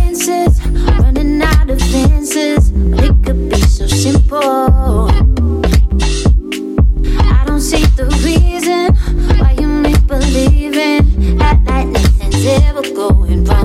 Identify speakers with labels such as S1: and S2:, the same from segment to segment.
S1: chances, running out of fences. It could be so simple. I don't see the reason why you make believing that like nothing's ever going wrong.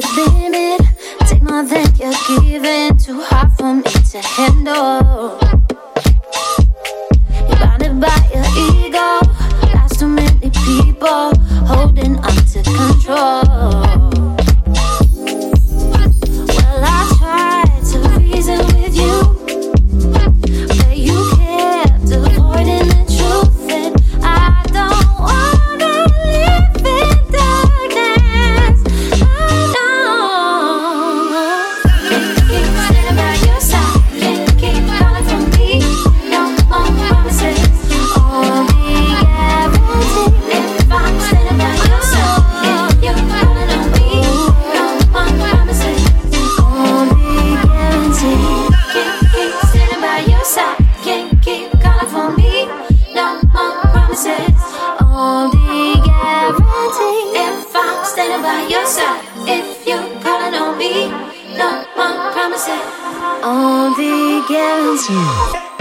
S1: the limit. Take more than you're giving to only guarantee.